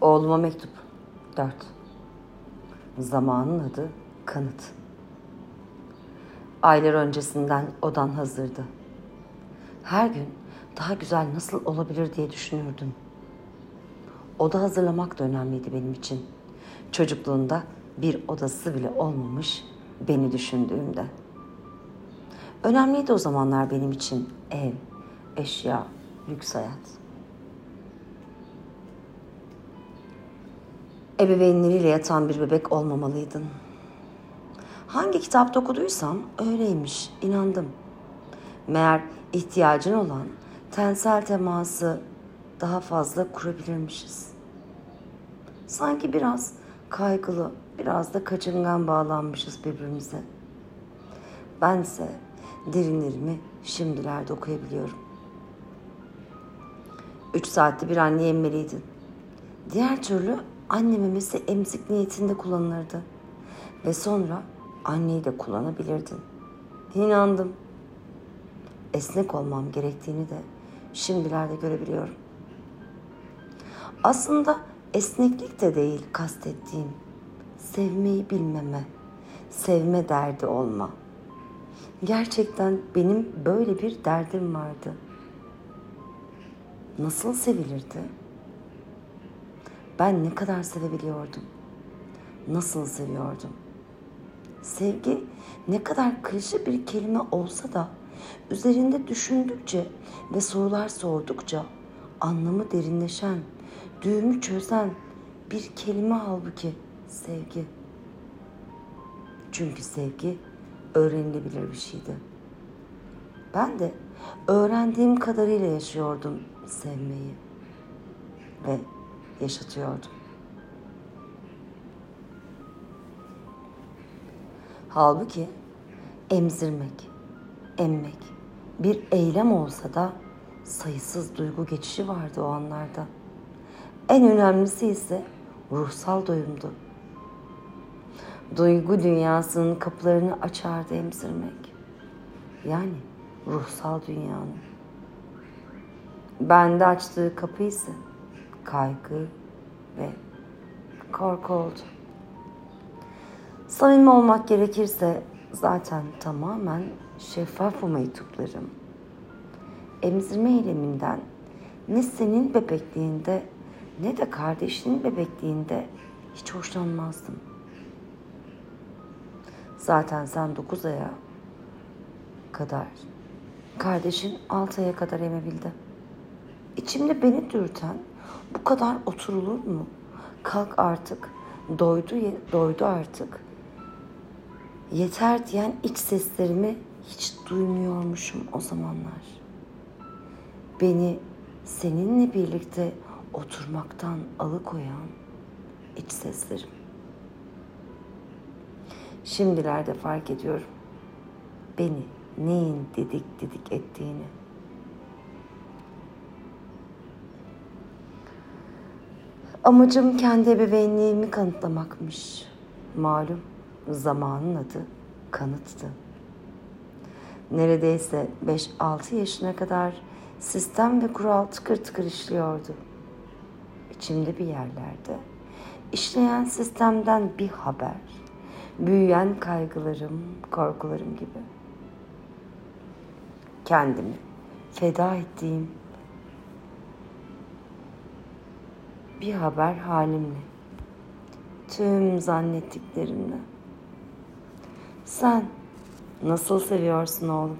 Oğluma mektup. 4. Zamanın adı kanıt. Aylar öncesinden odan hazırdı. Her gün daha güzel nasıl olabilir diye düşünürdüm. Oda hazırlamak da önemliydi benim için. Çocukluğunda bir odası bile olmamış beni düşündüğümde. Önemliydi o zamanlar benim için ev, eşya, lüks hayat. Ebeveynleriyle yatan bir bebek olmamalıydın. Hangi kitapta okuduysam öyleymiş, inandım. Meğer ihtiyacın olan tensel teması daha fazla kurabilirmişiz. Sanki biraz kaygılı, biraz da kaçıngan bağlanmışız birbirimize. Bense derinlerimi şimdilerde okuyabiliyorum. Üç saatte bir anne emmeliydin. Diğer türlü anne memesi emzik niyetinde kullanılırdı. Ve sonra anneyi de kullanabilirdin. İnandım. Esnek olmam gerektiğini de şimdilerde görebiliyorum. Aslında esneklik de değil kastettiğim. Sevmeyi bilmeme, sevme derdi olma. Gerçekten benim böyle bir derdim vardı. Nasıl sevilirdi? Ben ne kadar sevebiliyordum? Nasıl seviyordum? Sevgi ne kadar klişe bir kelime olsa da üzerinde düşündükçe ve sorular sordukça anlamı derinleşen, düğümü çözen bir kelime halbuki sevgi. Çünkü sevgi öğrenilebilir bir şeydi. Ben de öğrendiğim kadarıyla yaşıyordum sevmeyi ve yaşatıyordum. Halbuki emzirmek, emmek bir eylem olsa da sayısız duygu geçişi vardı o anlarda. En önemlisi ise ruhsal doyumdu. Duygu dünyasının kapılarını açardı emzirmek. Yani ruhsal dünyanın. Bende açtığı kapı ise kaygı ve korku oldu. Samimi olmak gerekirse zaten tamamen şeffaf mektuplarım. Emzirme eyleminden ne senin bebekliğinde ne de kardeşinin bebekliğinde hiç hoşlanmazdım. Zaten sen dokuz aya kadar, kardeşin altı aya kadar emebildi. İçimde beni dürten bu kadar oturulur mu? Kalk artık, doydu, doydu artık. Yeter diyen iç seslerimi hiç duymuyormuşum o zamanlar. Beni seninle birlikte oturmaktan alıkoyan iç seslerim. Şimdilerde fark ediyorum. Beni neyin dedik dedik ettiğini. Amacım kendi ebeveynliğimi kanıtlamakmış. Malum zamanın adı kanıttı. Neredeyse 5-6 yaşına kadar sistem ve kural tıkır tıkır işliyordu. İçimde bir yerlerde işleyen sistemden bir haber, büyüyen kaygılarım, korkularım gibi. Kendimi feda ettiğim bir haber halimle, tüm zannettiklerimle. Sen nasıl seviyorsun oğlum?